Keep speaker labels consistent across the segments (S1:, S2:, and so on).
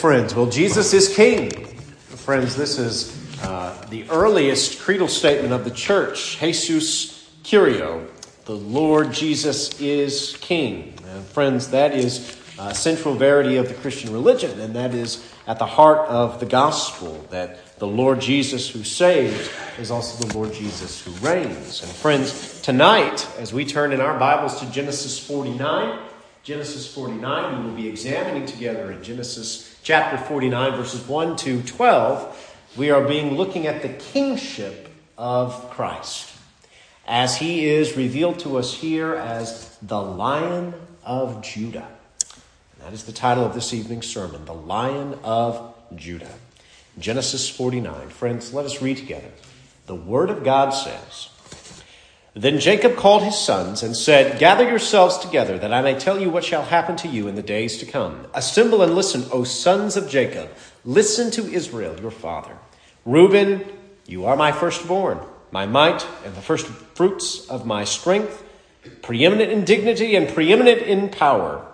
S1: friends. Well, Jesus is King. Friends, this is uh, the earliest creedal statement of the church Jesus Kyrios, The Lord Jesus is King. And friends, that is a central verity of the Christian religion, and that is at the heart of the gospel that the Lord Jesus who saves is also the Lord Jesus who reigns. And friends, tonight, as we turn in our Bibles to Genesis 49, Genesis 49. We will be examining together in Genesis chapter 49, verses 1 to 12. We are being looking at the kingship of Christ as he is revealed to us here as the Lion of Judah. And that is the title of this evening's sermon, The Lion of Judah. Genesis 49. Friends, let us read together. The Word of God says, then Jacob called his sons and said, Gather yourselves together, that I may tell you what shall happen to you in the days to come. Assemble and listen, O sons of Jacob. Listen to Israel, your father. Reuben, you are my firstborn, my might, and the first fruits of my strength, preeminent in dignity and preeminent in power.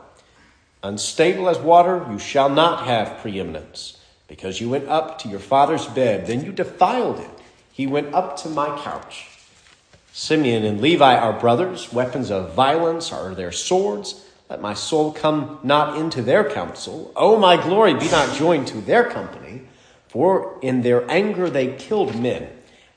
S1: Unstable as water, you shall not have preeminence, because you went up to your father's bed, then you defiled it. He went up to my couch. Simeon and Levi are brothers. Weapons of violence are their swords. Let my soul come not into their counsel. O my glory, be not joined to their company. For in their anger they killed men,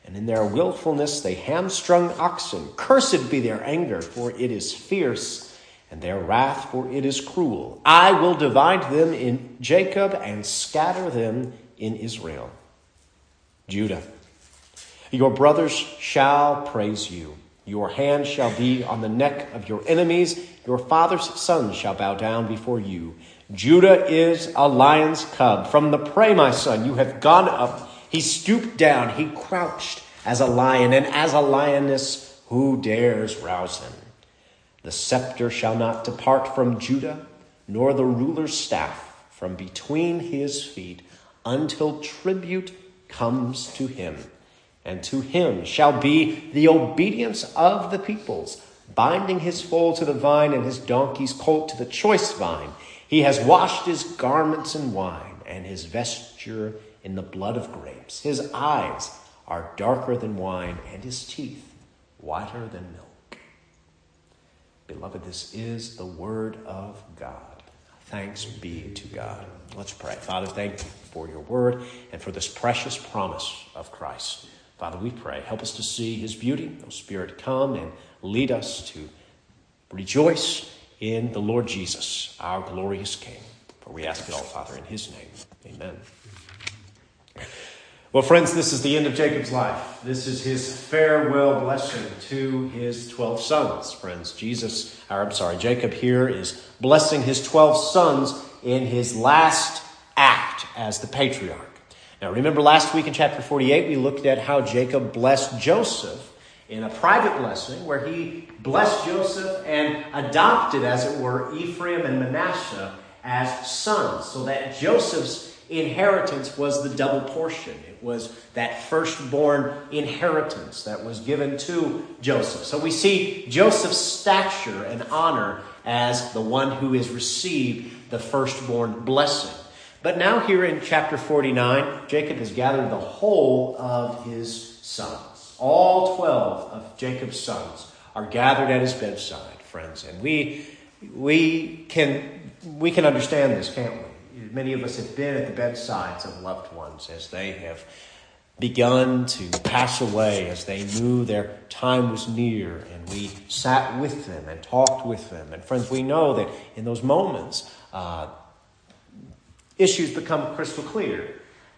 S1: and in their wilfulness they hamstrung oxen. Cursed be their anger, for it is fierce, and their wrath, for it is cruel. I will divide them in Jacob and scatter them in Israel. Judah. Your brothers shall praise you. Your hand shall be on the neck of your enemies. Your father's sons shall bow down before you. Judah is a lion's cub. From the prey, my son, you have gone up. He stooped down. He crouched as a lion, and as a lioness, who dares rouse him? The scepter shall not depart from Judah, nor the ruler's staff from between his feet, until tribute comes to him and to him shall be the obedience of the peoples, binding his foal to the vine and his donkey's colt to the choice vine. He has washed his garments in wine and his vesture in the blood of grapes. His eyes are darker than wine and his teeth whiter than milk. Beloved, this is the word of God. Thanks be to God. Let's pray. Father, thank you for your word and for this precious promise of Christ. Father, we pray, help us to see his beauty. O Spirit, come and lead us to rejoice in the Lord Jesus, our glorious King. For we ask it all, Father, in his name. Amen. Well, friends, this is the end of Jacob's life. This is his farewell blessing to his 12 sons. Friends, Jesus, or I'm sorry, Jacob here is blessing his 12 sons in his last act as the patriarch. Now, remember last week in chapter 48, we looked at how Jacob blessed Joseph in a private blessing where he blessed Joseph and adopted, as it were, Ephraim and Manasseh as sons, so that Joseph's inheritance was the double portion. It was that firstborn inheritance that was given to Joseph. So we see Joseph's stature and honor as the one who has received the firstborn blessing. But now, here in chapter 49, Jacob has gathered the whole of his sons. All 12 of Jacob's sons are gathered at his bedside, friends. And we, we, can, we can understand this, can't we? Many of us have been at the bedsides of loved ones as they have begun to pass away, as they knew their time was near, and we sat with them and talked with them. And friends, we know that in those moments, uh, issues become crystal clear.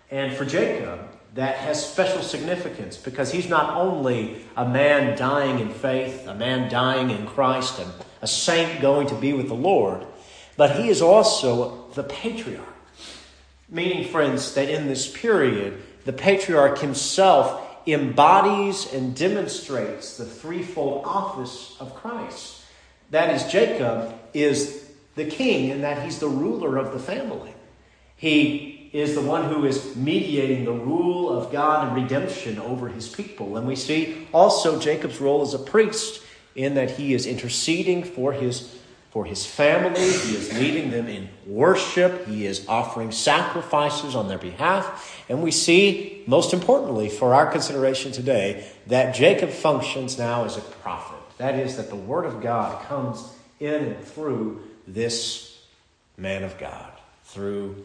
S1: And for Jacob, that has special significance because he's not only a man dying in faith, a man dying in Christ, and a saint going to be with the Lord, but he is also the patriarch. Meaning, friends, that in this period, the patriarch himself embodies and demonstrates the threefold office of Christ. That is, Jacob is the king, and that he's the ruler of the family. He is the one who is mediating the rule of God and redemption over his people. And we see also Jacob's role as a priest in that he is interceding for his for his family. He is leading them in worship. He is offering sacrifices on their behalf. And we see, most importantly, for our consideration today, that Jacob functions now as a prophet. That is, that the Word of God comes in and through this man of God, through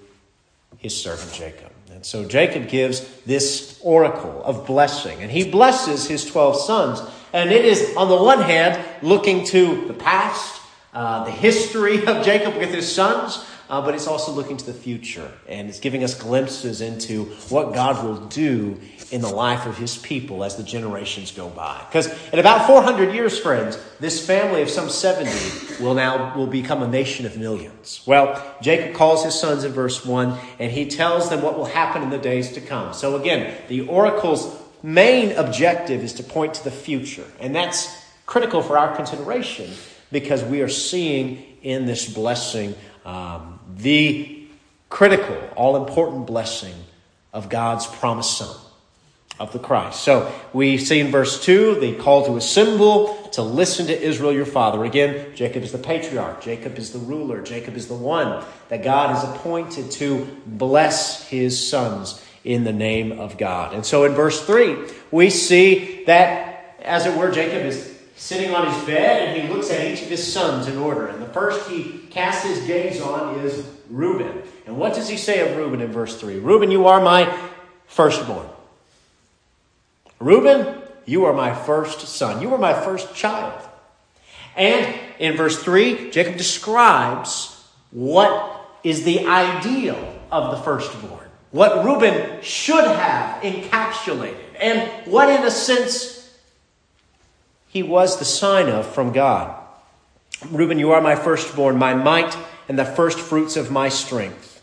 S1: his servant Jacob. And so Jacob gives this oracle of blessing, and he blesses his 12 sons. And it is, on the one hand, looking to the past, uh, the history of Jacob with his sons, uh, but it's also looking to the future and it's giving us glimpses into what God will do in the life of his people as the generations go by. Because in about 400 years, friends, this family of some 70 will now will become a nation of millions. Well, Jacob calls his sons in verse 1 and he tells them what will happen in the days to come. So again, the oracle's main objective is to point to the future, and that's critical for our consideration because we are seeing in this blessing um, the critical, all important blessing of God's promised Son, of the Christ. So we see in verse 2 the call to assemble, to listen to Israel your father. Again, Jacob is the patriarch, Jacob is the ruler, Jacob is the one that God has appointed to bless his sons in the name of God. And so in verse 3, we see that, as it were, Jacob is sitting on his bed and he looks at each of his sons in order. And the first he casts his gaze on is Reuben. And what does he say of Reuben in verse 3? Reuben, you are my firstborn. Reuben, you are my first son. You are my first child. And in verse 3, Jacob describes what is the ideal of the firstborn. What Reuben should have encapsulated. And what, in a sense, he was the sign of from God. Reuben, you are my firstborn, my might, and the first fruits of my strength.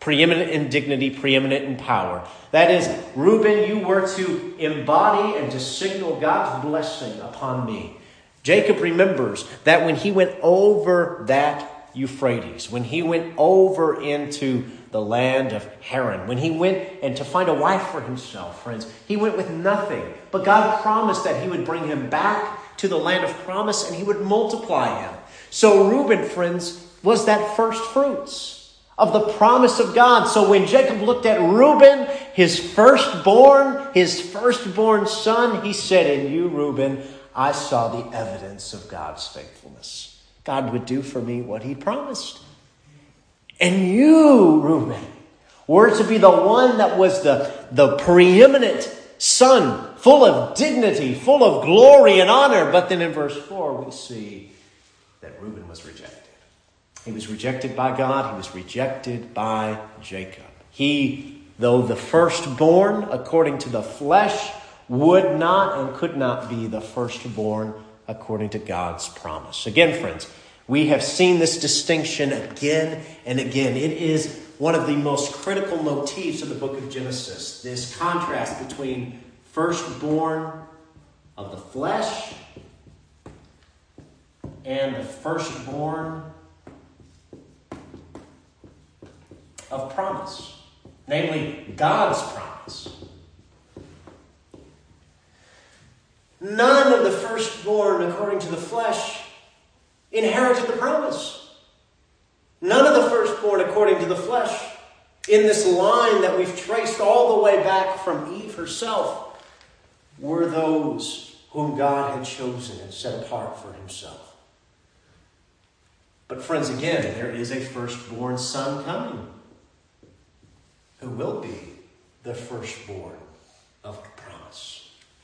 S1: Preeminent in dignity, preeminent in power. That is, Reuben, you were to embody and to signal God's blessing upon me. Jacob remembers that when he went over that Euphrates, when he went over into the land of Haran. When he went and to find a wife for himself, friends, he went with nothing. But God promised that he would bring him back to the land of promise and he would multiply him. So Reuben, friends, was that first fruits of the promise of God. So when Jacob looked at Reuben, his firstborn, his firstborn son, he said, In you, Reuben, I saw the evidence of God's faithfulness. God would do for me what he promised. And you, Reuben, were to be the one that was the, the preeminent son, full of dignity, full of glory and honor. But then in verse 4, we see that Reuben was rejected. He was rejected by God, he was rejected by Jacob. He, though the firstborn according to the flesh, would not and could not be the firstborn according to God's promise. Again, friends, we have seen this distinction again and again. It is one of the most critical motifs of the book of Genesis this contrast between firstborn of the flesh and the firstborn of promise, namely God's promise. None of the firstborn according to the flesh inherited the promise. None of the firstborn according to the flesh in this line that we've traced all the way back from Eve herself were those whom God had chosen and set apart for himself. But, friends, again, there is a firstborn son coming who will be the firstborn of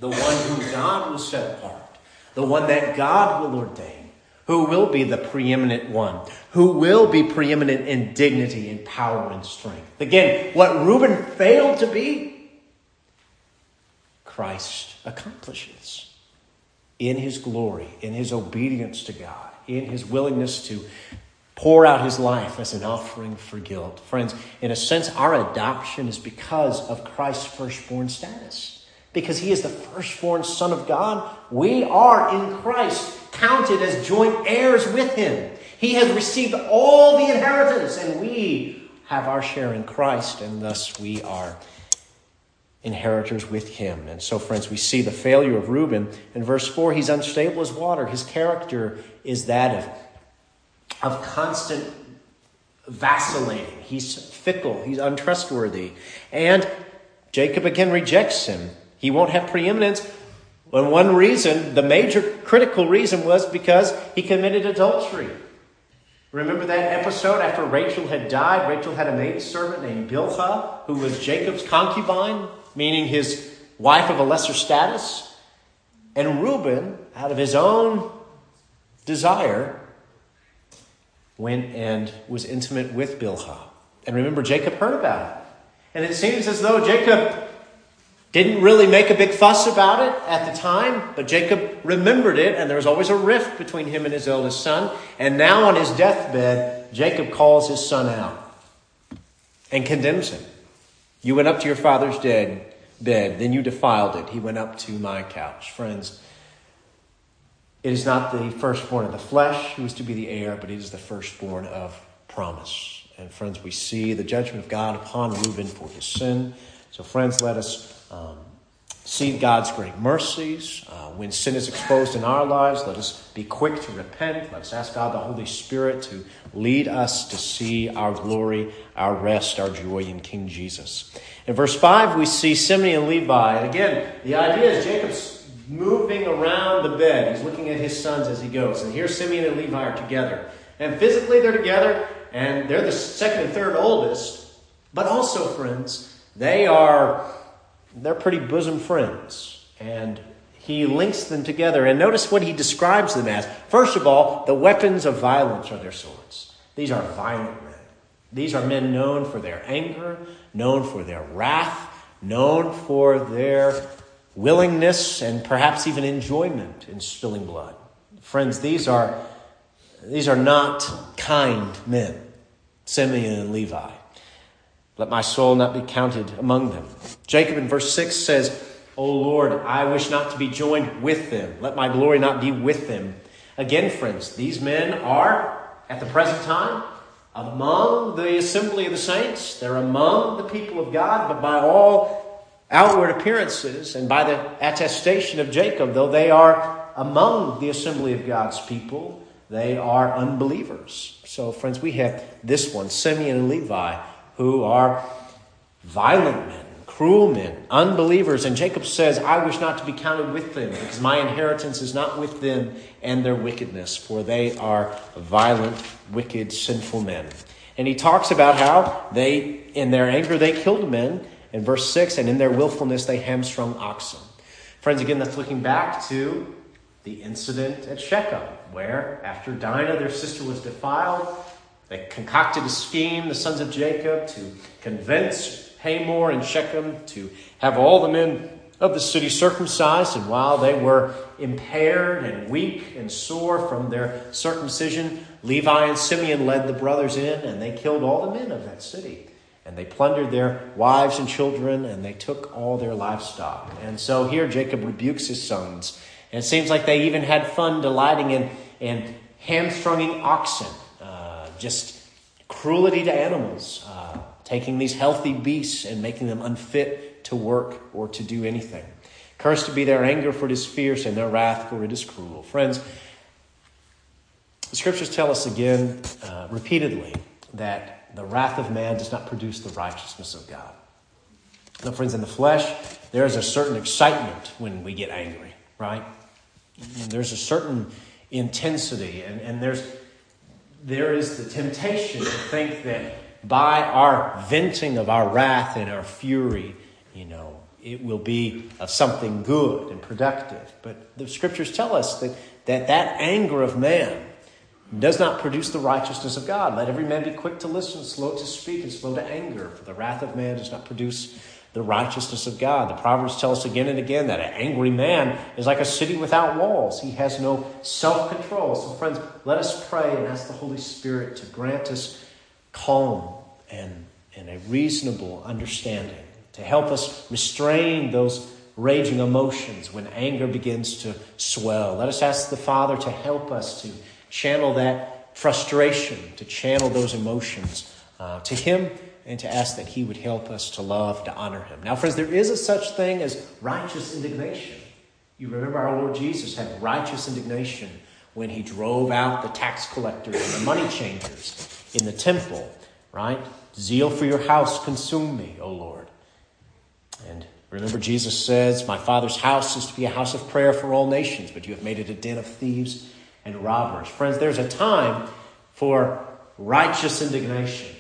S1: the one whom God will set apart, the one that God will ordain who will be the preeminent one, who will be preeminent in dignity and power and strength. Again, what Reuben failed to be, Christ accomplishes in his glory, in his obedience to God, in his willingness to pour out his life as an offering for guilt. Friends, in a sense, our adoption is because of Christ's firstborn status. Because he is the firstborn Son of God, we are in Christ counted as joint heirs with him. He has received all the inheritance, and we have our share in Christ, and thus we are inheritors with him. And so, friends, we see the failure of Reuben. In verse 4, he's unstable as water. His character is that of of constant vacillating. He's fickle, he's untrustworthy. And Jacob again rejects him. He won't have preeminence. And one reason, the major critical reason, was because he committed adultery. Remember that episode after Rachel had died? Rachel had a maidservant named Bilhah, who was Jacob's concubine, meaning his wife of a lesser status. And Reuben, out of his own desire, went and was intimate with Bilhah. And remember, Jacob heard about it. And it seems as though Jacob didn't really make a big fuss about it at the time, but Jacob remembered it, and there was always a rift between him and his eldest son. And now on his deathbed, Jacob calls his son out and condemns him. You went up to your father's dead bed, then you defiled it. He went up to my couch. Friends, it is not the firstborn of the flesh who is to be the heir, but it is the firstborn of promise. And friends, we see the judgment of God upon Reuben for his sin. So, friends, let us um, see God's great mercies. Uh, when sin is exposed in our lives, let us be quick to repent. Let us ask God, the Holy Spirit, to lead us to see our glory, our rest, our joy in King Jesus. In verse 5, we see Simeon and Levi. And again, the idea is Jacob's moving around the bed. He's looking at his sons as he goes. And here Simeon and Levi are together. And physically they're together, and they're the second and third oldest. But also, friends, they are they're pretty bosom friends. And he links them together. And notice what he describes them as. First of all, the weapons of violence are their swords. These are violent men. These are men known for their anger, known for their wrath, known for their willingness and perhaps even enjoyment in spilling blood. Friends, these are, these are not kind men, Simeon and Levi. Let my soul not be counted among them. Jacob in verse 6 says, O Lord, I wish not to be joined with them. Let my glory not be with them. Again, friends, these men are, at the present time, among the assembly of the saints. They're among the people of God, but by all outward appearances and by the attestation of Jacob, though they are among the assembly of God's people, they are unbelievers. So, friends, we have this one, Simeon and Levi who are violent men, cruel men, unbelievers. And Jacob says, I wish not to be counted with them, because my inheritance is not with them and their wickedness, for they are violent, wicked, sinful men. And he talks about how they, in their anger, they killed men in verse 6, and in their willfulness, they hamstrung oxen. Friends, again, that's looking back to the incident at Shechem, where after Dinah, their sister, was defiled, they concocted a scheme, the sons of Jacob, to convince Hamor and Shechem to have all the men of the city circumcised. And while they were impaired and weak and sore from their circumcision, Levi and Simeon led the brothers in, and they killed all the men of that city. And they plundered their wives and children, and they took all their livestock. And so here Jacob rebukes his sons. And it seems like they even had fun delighting in, in hamstringing oxen just cruelty to animals, uh, taking these healthy beasts and making them unfit to work or to do anything. Cursed to be their anger, for it is fierce, and their wrath, for it is cruel. Friends, the scriptures tell us again, uh, repeatedly, that the wrath of man does not produce the righteousness of God. Now, friends, in the flesh, there is a certain excitement when we get angry, right? There's a certain intensity, and, and there's there is the temptation to think that by our venting of our wrath and our fury, you know, it will be something good and productive. But the scriptures tell us that that, that anger of man does not produce the righteousness of God. Let every man be quick to listen, slow to speak, and slow to anger, for the wrath of man does not produce the righteousness of God. The Proverbs tell us again and again that an angry man is like a city without walls. He has no self control. So, friends, let us pray and ask the Holy Spirit to grant us calm and, and a reasonable understanding, to help us restrain those raging emotions when anger begins to swell. Let us ask the Father to help us to channel that frustration, to channel those emotions uh, to Him and to ask that He would help us to love, to honor Him. Now, friends, there is a such thing as righteous indignation. You remember our Lord Jesus had righteous indignation when he drove out the tax collectors and the money changers in the temple, right? Zeal for your house consume me, O Lord. And remember, Jesus says, My Father's house is to be a house of prayer for all nations, but you have made it a den of thieves and robbers. Friends, there's a time for righteous indignation.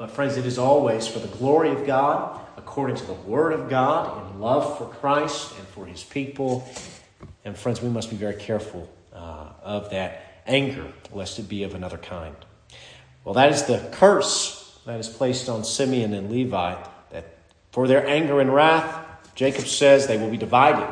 S1: But, friends, it is always for the glory of God, according to the Word of God, in love for Christ and for His people. And, friends, we must be very careful uh, of that anger, lest it be of another kind. Well, that is the curse that is placed on Simeon and Levi, that for their anger and wrath, Jacob says they will be divided.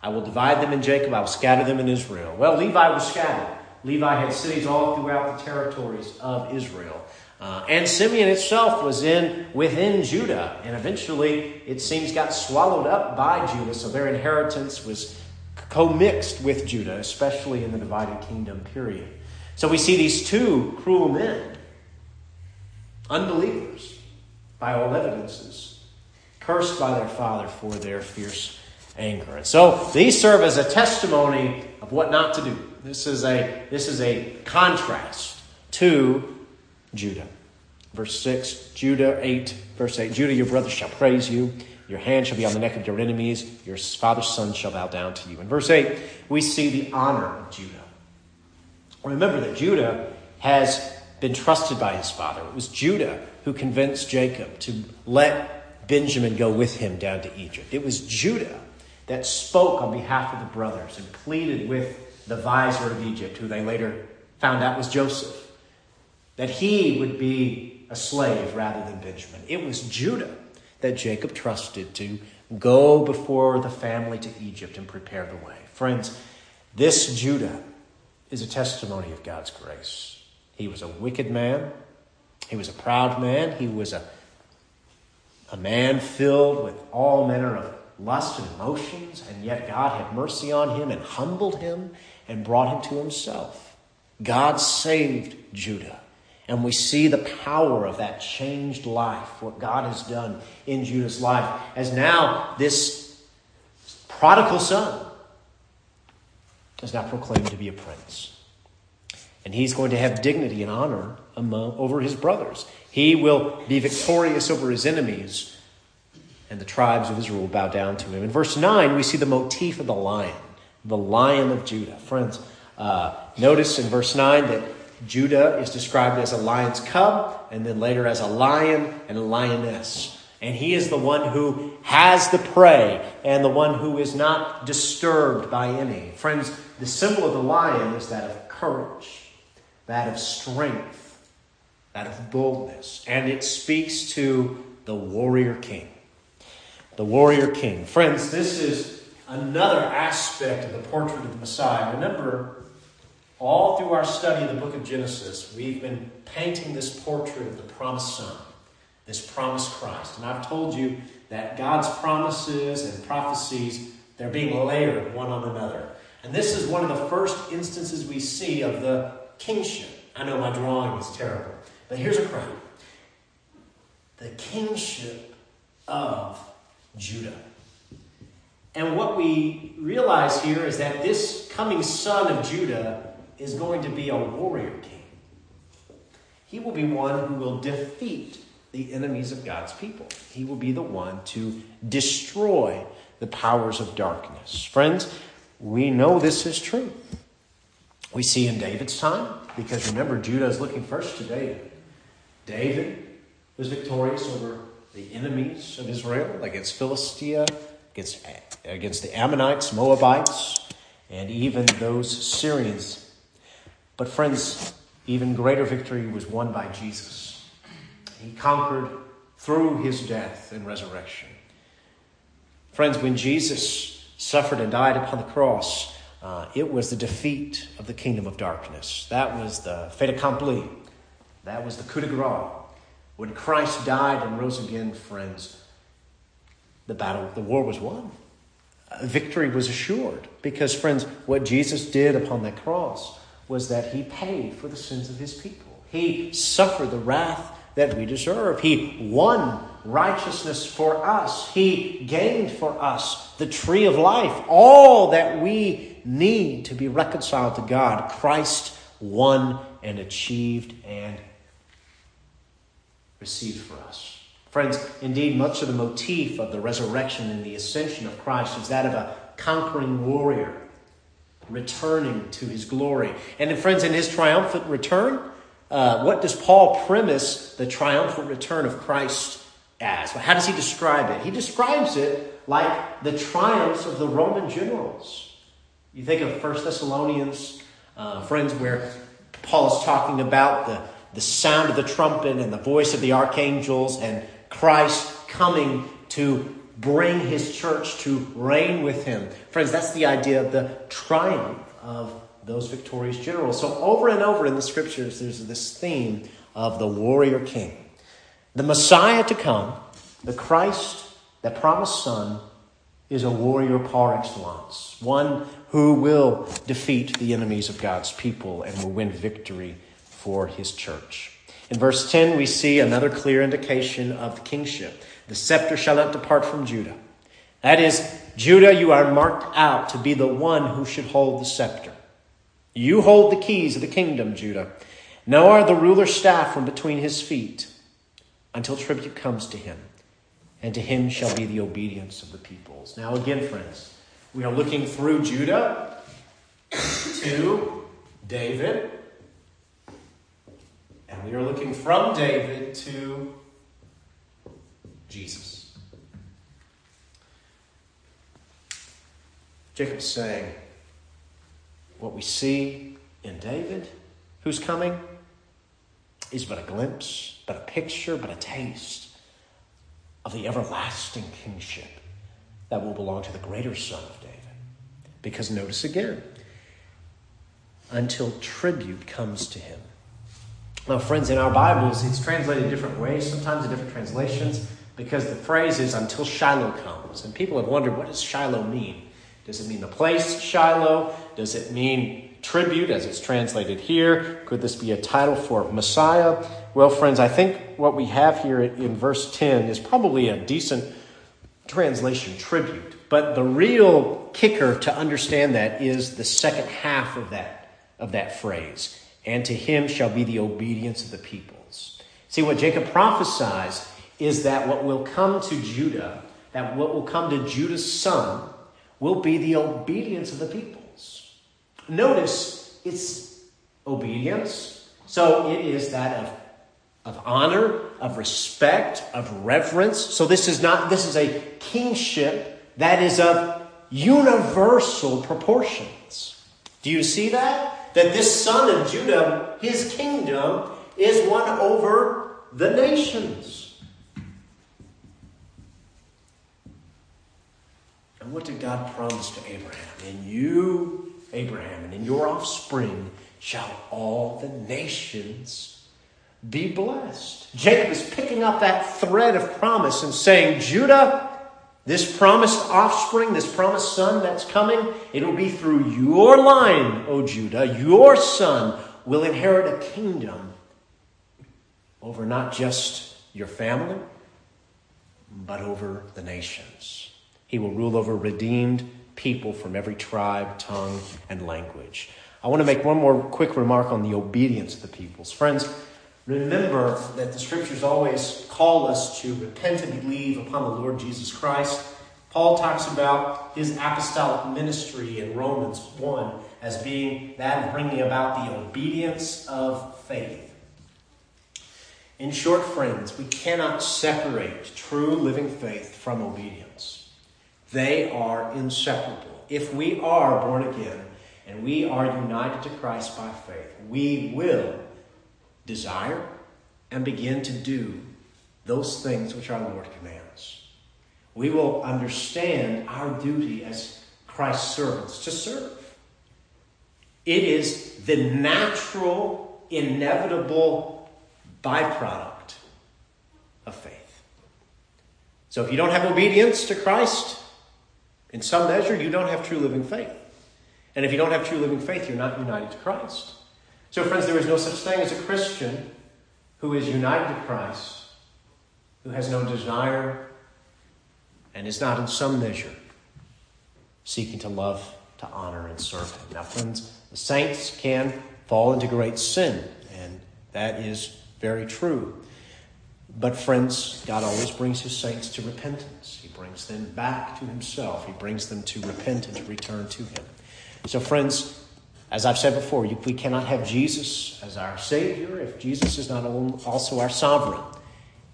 S1: I will divide them in Jacob, I will scatter them in Israel. Well, Levi was scattered. Levi had cities all throughout the territories of Israel. Uh, and Simeon itself was in within Judah, and eventually it seems got swallowed up by Judah, so their inheritance was co-mixed with Judah, especially in the divided kingdom period. So we see these two cruel men, unbelievers by all evidences, cursed by their father for their fierce anger. And so these serve as a testimony of what not to do. This is a, this is a contrast to Judah. Verse 6, Judah 8, verse 8 Judah, your brother shall praise you. Your hand shall be on the neck of your enemies. Your father's son shall bow down to you. In verse 8, we see the honor of Judah. Remember that Judah has been trusted by his father. It was Judah who convinced Jacob to let Benjamin go with him down to Egypt. It was Judah that spoke on behalf of the brothers and pleaded with the vizier of Egypt, who they later found out was Joseph, that he would be a slave rather than Benjamin. It was Judah that Jacob trusted to go before the family to Egypt and prepare the way. Friends, this Judah is a testimony of God's grace. He was a wicked man. He was a proud man. He was a, a man filled with all manner of lust and emotions, and yet God had mercy on him and humbled him and brought him to himself. God saved Judah. And we see the power of that changed life, what God has done in Judah's life, as now this prodigal son is now proclaimed to be a prince. And he's going to have dignity and honor among, over his brothers. He will be victorious over his enemies, and the tribes of Israel will bow down to him. In verse 9, we see the motif of the lion, the lion of Judah. Friends, uh, notice in verse 9 that Judah is described as a lion's cub, and then later as a lion and a lioness. And he is the one who has the prey and the one who is not disturbed by any. Friends, the symbol of the lion is that of courage, that of strength, that of boldness. And it speaks to the warrior king. The warrior king. Friends, this is another aspect of the portrait of the Messiah. Remember, all through our study of the book of Genesis, we've been painting this portrait of the promised Son, this promised Christ. And I've told you that God's promises and prophecies, they're being layered one on another. And this is one of the first instances we see of the kingship. I know my drawing is terrible, but here's a crown the kingship of Judah. And what we realize here is that this coming son of Judah is going to be a warrior king. He will be one who will defeat the enemies of God's people. He will be the one to destroy the powers of darkness. Friends, we know this is true. We see in David's time, because remember, Judah is looking first to David. David was victorious over the enemies of Israel against Philistia, against, against the Ammonites, Moabites, and even those Syrians but, friends, even greater victory was won by Jesus. He conquered through his death and resurrection. Friends, when Jesus suffered and died upon the cross, uh, it was the defeat of the kingdom of darkness. That was the fait accompli. That was the coup de grace. When Christ died and rose again, friends, the battle, the war was won. Victory was assured because, friends, what Jesus did upon that cross was that he paid for the sins of his people. He suffered the wrath that we deserve. He won righteousness for us. He gained for us the tree of life, all that we need to be reconciled to God, Christ won and achieved and received for us. Friends, indeed, much of the motif of the resurrection and the ascension of Christ is that of a conquering warrior returning to his glory. And friends, in his triumphant return, uh, what does Paul premise the triumphant return of Christ as? How does he describe it? He describes it like the triumphs of the Roman generals. You think of 1 Thessalonians, uh, friends, where Paul is talking about the, the sound of the trumpet and the voice of the archangels and Christ coming to bring his church to reign with him. Friends, that's the idea of the triumph of those victorious generals. So, over and over in the scriptures, there's this theme of the warrior king. The Messiah to come, the Christ, the promised Son, is a warrior par excellence, one who will defeat the enemies of God's people and will win victory for his church. In verse 10, we see another clear indication of kingship. The scepter shall not depart from Judah. That is, Judah, you are marked out to be the one who should hold the scepter. You hold the keys of the kingdom, Judah. Nor are the ruler's staff from between his feet until tribute comes to him, and to him shall be the obedience of the peoples. Now, again, friends, we are looking through Judah to David, and we are looking from David to Jesus. Jacob is saying, what we see in David, who's coming, is but a glimpse, but a picture, but a taste of the everlasting kingship that will belong to the greater Son of David. Because notice again, until tribute comes to him. Now, friends, in our Bibles, it's translated different ways, sometimes in different translations, because the phrase is until Shiloh comes. And people have wondered, what does Shiloh mean? Does it mean the place Shiloh? Does it mean tribute, as it's translated here? Could this be a title for Messiah? Well, friends, I think what we have here in verse 10 is probably a decent translation, tribute. But the real kicker to understand that is the second half of that, of that phrase and to him shall be the obedience of the peoples. See, what Jacob prophesies is that what will come to Judah, that what will come to Judah's son, will be the obedience of the peoples. Notice it's obedience, so it is that of, of honor, of respect, of reverence. So this is not, this is a kingship that is of universal proportions. Do you see that? that this son of Judah, his kingdom, is one over the nations. And what did God promise to Abraham? In you, Abraham, and in your offspring shall all the nations be blessed. Jacob is picking up that thread of promise and saying, Judah, this promised offspring, this promised son that's coming, it'll be through your line, O Judah. Your son will inherit a kingdom over not just your family, but over the nations. He will rule over redeemed people from every tribe, tongue, and language. I want to make one more quick remark on the obedience of the peoples. Friends, Remember that the scriptures always call us to repent and believe upon the Lord Jesus Christ. Paul talks about his apostolic ministry in Romans 1 as being that of bringing about the obedience of faith. In short, friends, we cannot separate true living faith from obedience. They are inseparable. If we are born again and we are united to Christ by faith, we will desire and begin to do those things which our Lord commands. We will understand our duty as Christ's servants to serve. It is the natural, inevitable byproduct of faith. So if you don't have obedience to Christ, in some measure, you don't have true living faith. And if you don't have true living faith, you're not united to Christ. So, friends, there is no such thing as a Christian who is united to Christ, who has no desire, and is not in some measure seeking to love, to honor and serve him. Now, friends, the saints can fall into great sin, and that is very true. But, friends, God always brings his saints to repentance. Brings them back to himself. He brings them to repent and to return to him. So, friends, as I've said before, we cannot have Jesus as our Savior if Jesus is not also our sovereign.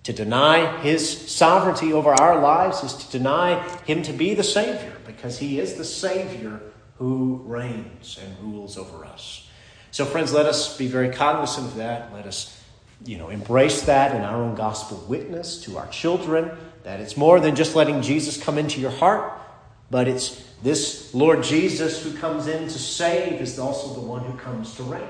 S1: To deny his sovereignty over our lives is to deny him to be the Savior because he is the Savior who reigns and rules over us. So, friends, let us be very cognizant of that. Let us you know, embrace that in our own gospel witness to our children, that it's more than just letting Jesus come into your heart, but it's this Lord Jesus who comes in to save is also the one who comes to reign.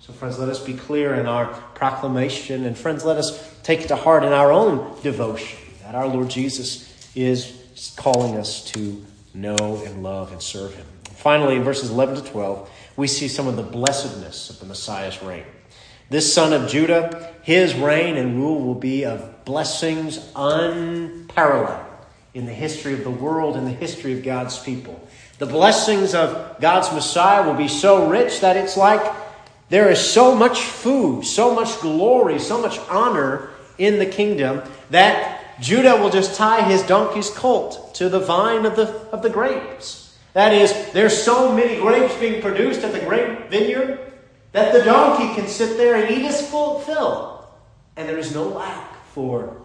S1: So, friends, let us be clear in our proclamation, and friends, let us take it to heart in our own devotion that our Lord Jesus is calling us to know and love and serve Him. Finally, in verses 11 to 12, we see some of the blessedness of the Messiah's reign. This son of Judah, his reign and rule will be of blessings unparalleled in the history of the world and the history of God's people. The blessings of God's Messiah will be so rich that it's like there is so much food, so much glory, so much honor in the kingdom that Judah will just tie his donkey's colt to the vine of the, of the grapes. That is, there's so many grapes being produced at the grape vineyard that the donkey can sit there and eat his full fill, and there is no lack for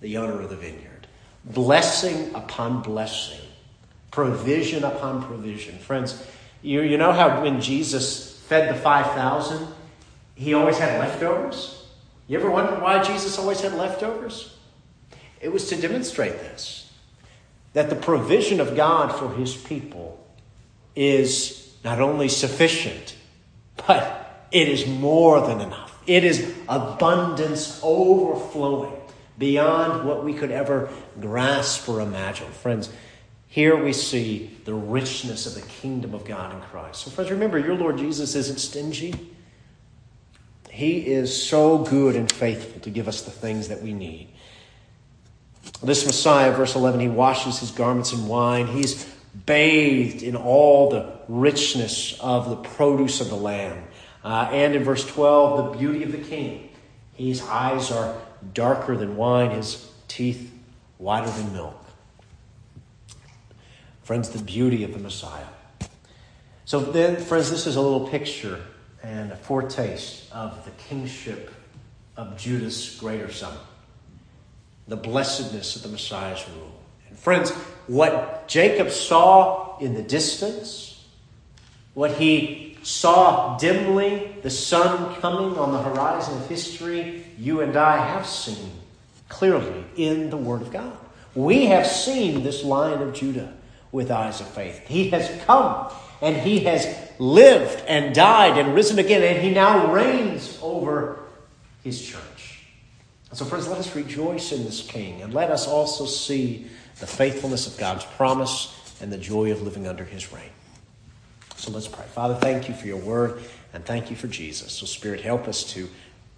S1: the owner of the vineyard. Blessing upon blessing, provision upon provision. Friends, you, you know how when Jesus fed the 5,000, he always had leftovers? You ever wonder why Jesus always had leftovers? It was to demonstrate this that the provision of God for his people is not only sufficient, but it is more than enough. It is abundance overflowing beyond what we could ever grasp or imagine. Friends, here we see the richness of the kingdom of God in Christ. So, friends, remember, your Lord Jesus isn't stingy. He is so good and faithful to give us the things that we need. This Messiah, verse 11, he washes his garments in wine. He's bathed in all the richness of the produce of the land. Uh, and in verse 12, the beauty of the king. His eyes are darker than wine, his teeth whiter than milk. Friends, the beauty of the Messiah. So then, friends, this is a little picture and a foretaste of the kingship of Judah's greater son, the blessedness of the Messiah's rule. And friends, what Jacob saw in the distance, what he saw dimly the sun coming on the horizon of history, you and I have seen clearly in the Word of God. We have seen this lion of Judah with eyes of faith. He has come and he has lived and died and risen again, and he now reigns over his church. so, friends, let us rejoice in this king and let us also see the faithfulness of God's promise and the joy of living under his reign. So let's pray. Father, thank you for your word and thank you for Jesus. So, Spirit, help us to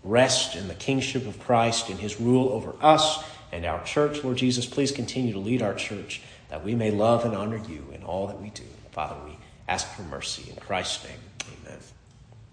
S1: rest in the kingship of Christ, in his rule over us and our church. Lord Jesus, please continue to lead our church that we may love and honor you in all that we do. Father, we ask for mercy. In Christ's name.